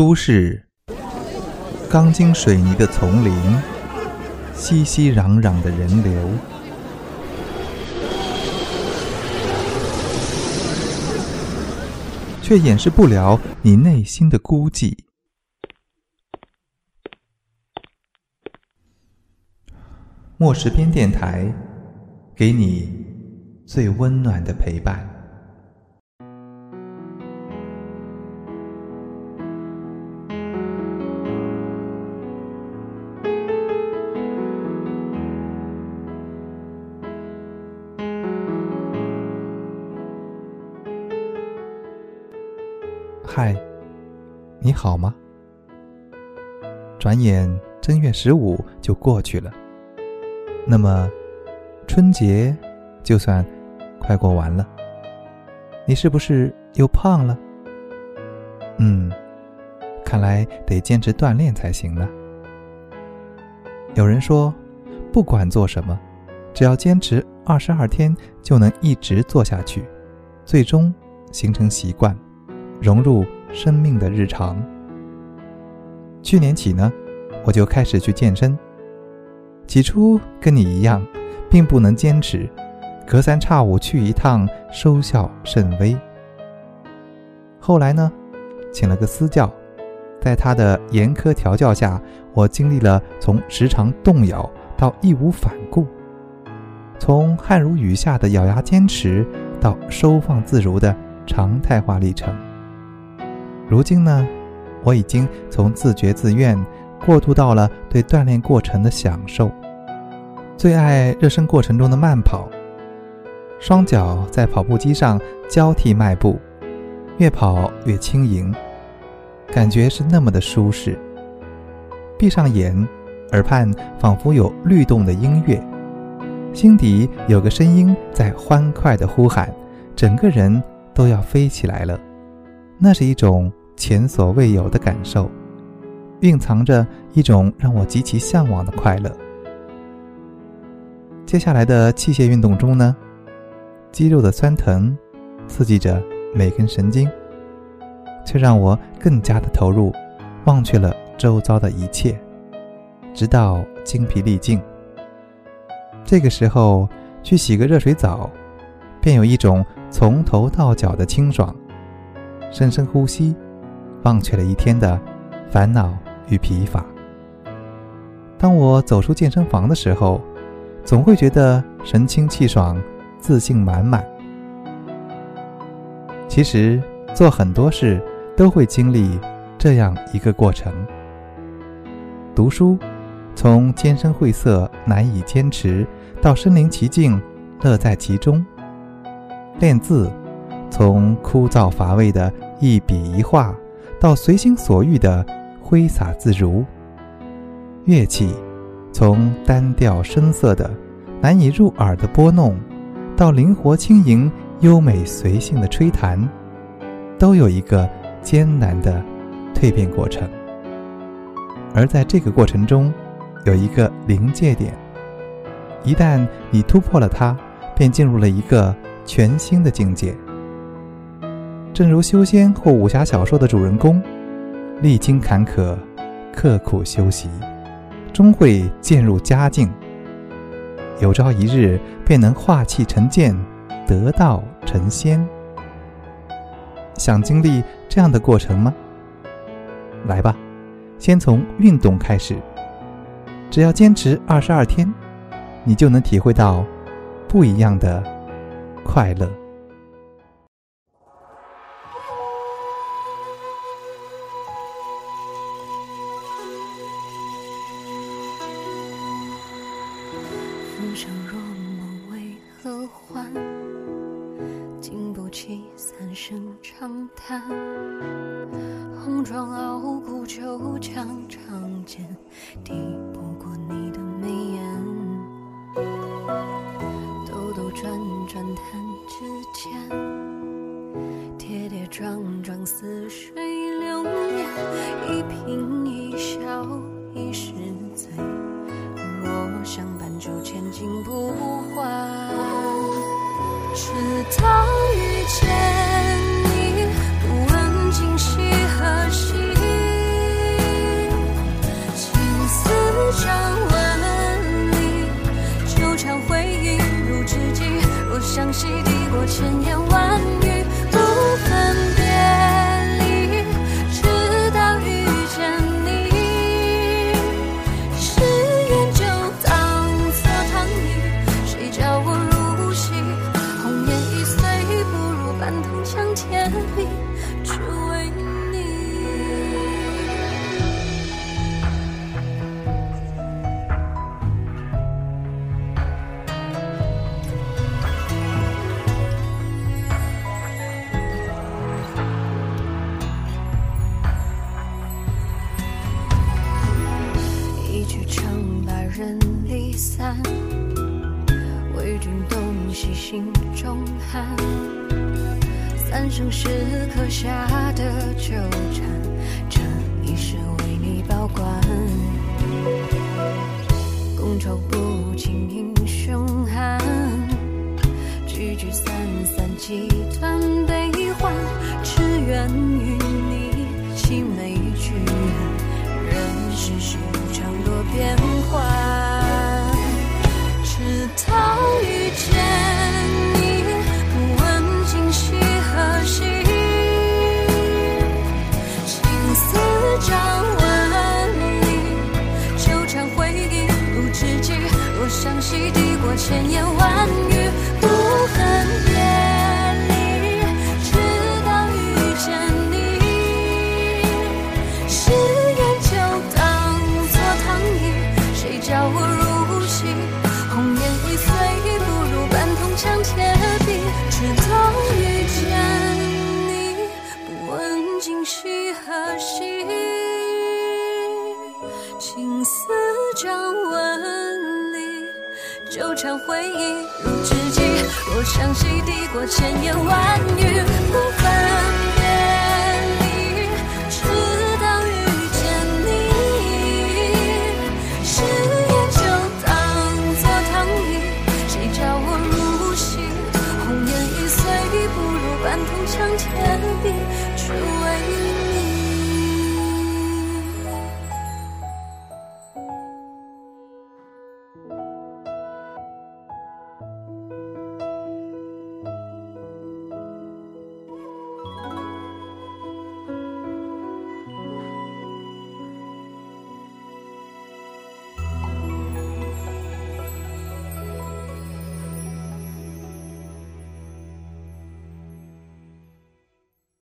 都市，钢筋水泥的丛林，熙熙攘攘的人流，却掩饰不了你内心的孤寂。末时边电台，给你最温暖的陪伴。嗨，你好吗？转眼正月十五就过去了，那么春节就算快过完了。你是不是又胖了？嗯，看来得坚持锻炼才行呢。有人说，不管做什么，只要坚持二十二天，就能一直做下去，最终形成习惯。融入生命的日常。去年起呢，我就开始去健身。起初跟你一样，并不能坚持，隔三差五去一趟，收效甚微。后来呢，请了个私教，在他的严苛调教下，我经历了从时常动摇到义无反顾，从汗如雨下的咬牙坚持，到收放自如的常态化历程。如今呢，我已经从自觉自愿过渡到了对锻炼过程的享受。最爱热身过程中的慢跑，双脚在跑步机上交替迈步，越跑越轻盈，感觉是那么的舒适。闭上眼，耳畔仿佛有律动的音乐，心底有个声音在欢快的呼喊，整个人都要飞起来了。那是一种。前所未有的感受，蕴藏着一种让我极其向往的快乐。接下来的器械运动中呢，肌肉的酸疼刺激着每根神经，却让我更加的投入，忘却了周遭的一切，直到精疲力尽。这个时候去洗个热水澡，便有一种从头到脚的清爽。深深呼吸。忘却了一天的烦恼与疲乏。当我走出健身房的时候，总会觉得神清气爽、自信满满。其实做很多事都会经历这样一个过程：读书，从艰深晦涩难以坚持，到身临其境乐在其中；练字，从枯燥乏味的一笔一画。到随心所欲的挥洒自如，乐器从单调声色的难以入耳的拨弄，到灵活轻盈、优美随性的吹弹，都有一个艰难的蜕变过程。而在这个过程中，有一个临界点，一旦你突破了它，便进入了一个全新的境界。正如修仙或武侠小说的主人公，历经坎坷，刻苦修习，终会渐入佳境。有朝一日便能化气成剑，得道成仙。想经历这样的过程吗？来吧，先从运动开始。只要坚持二十二天，你就能体会到不一样的快乐。红妆傲骨就将长剑，抵不过你的眉眼。兜兜转转弹指间，跌跌撞撞似水流年，一颦一笑一时醉。若相伴，就千金不换。直到遇见人离散，为君洞悉心中寒。三生石刻下的纠缠，这一世为你保管。觥筹不尽英雄汉，聚聚散散几段悲欢，只愿与你凄美剧人世事无常多变若相惜抵过千言万语，不恨别离，直到遇见你。誓言就当作糖衣，谁叫我入戏？红颜易碎，不如半铜墙铁壁。直到遇见你，不问今夕何夕，青丝朝纹里，纠缠回忆如知己。若相惜抵过千言万语，不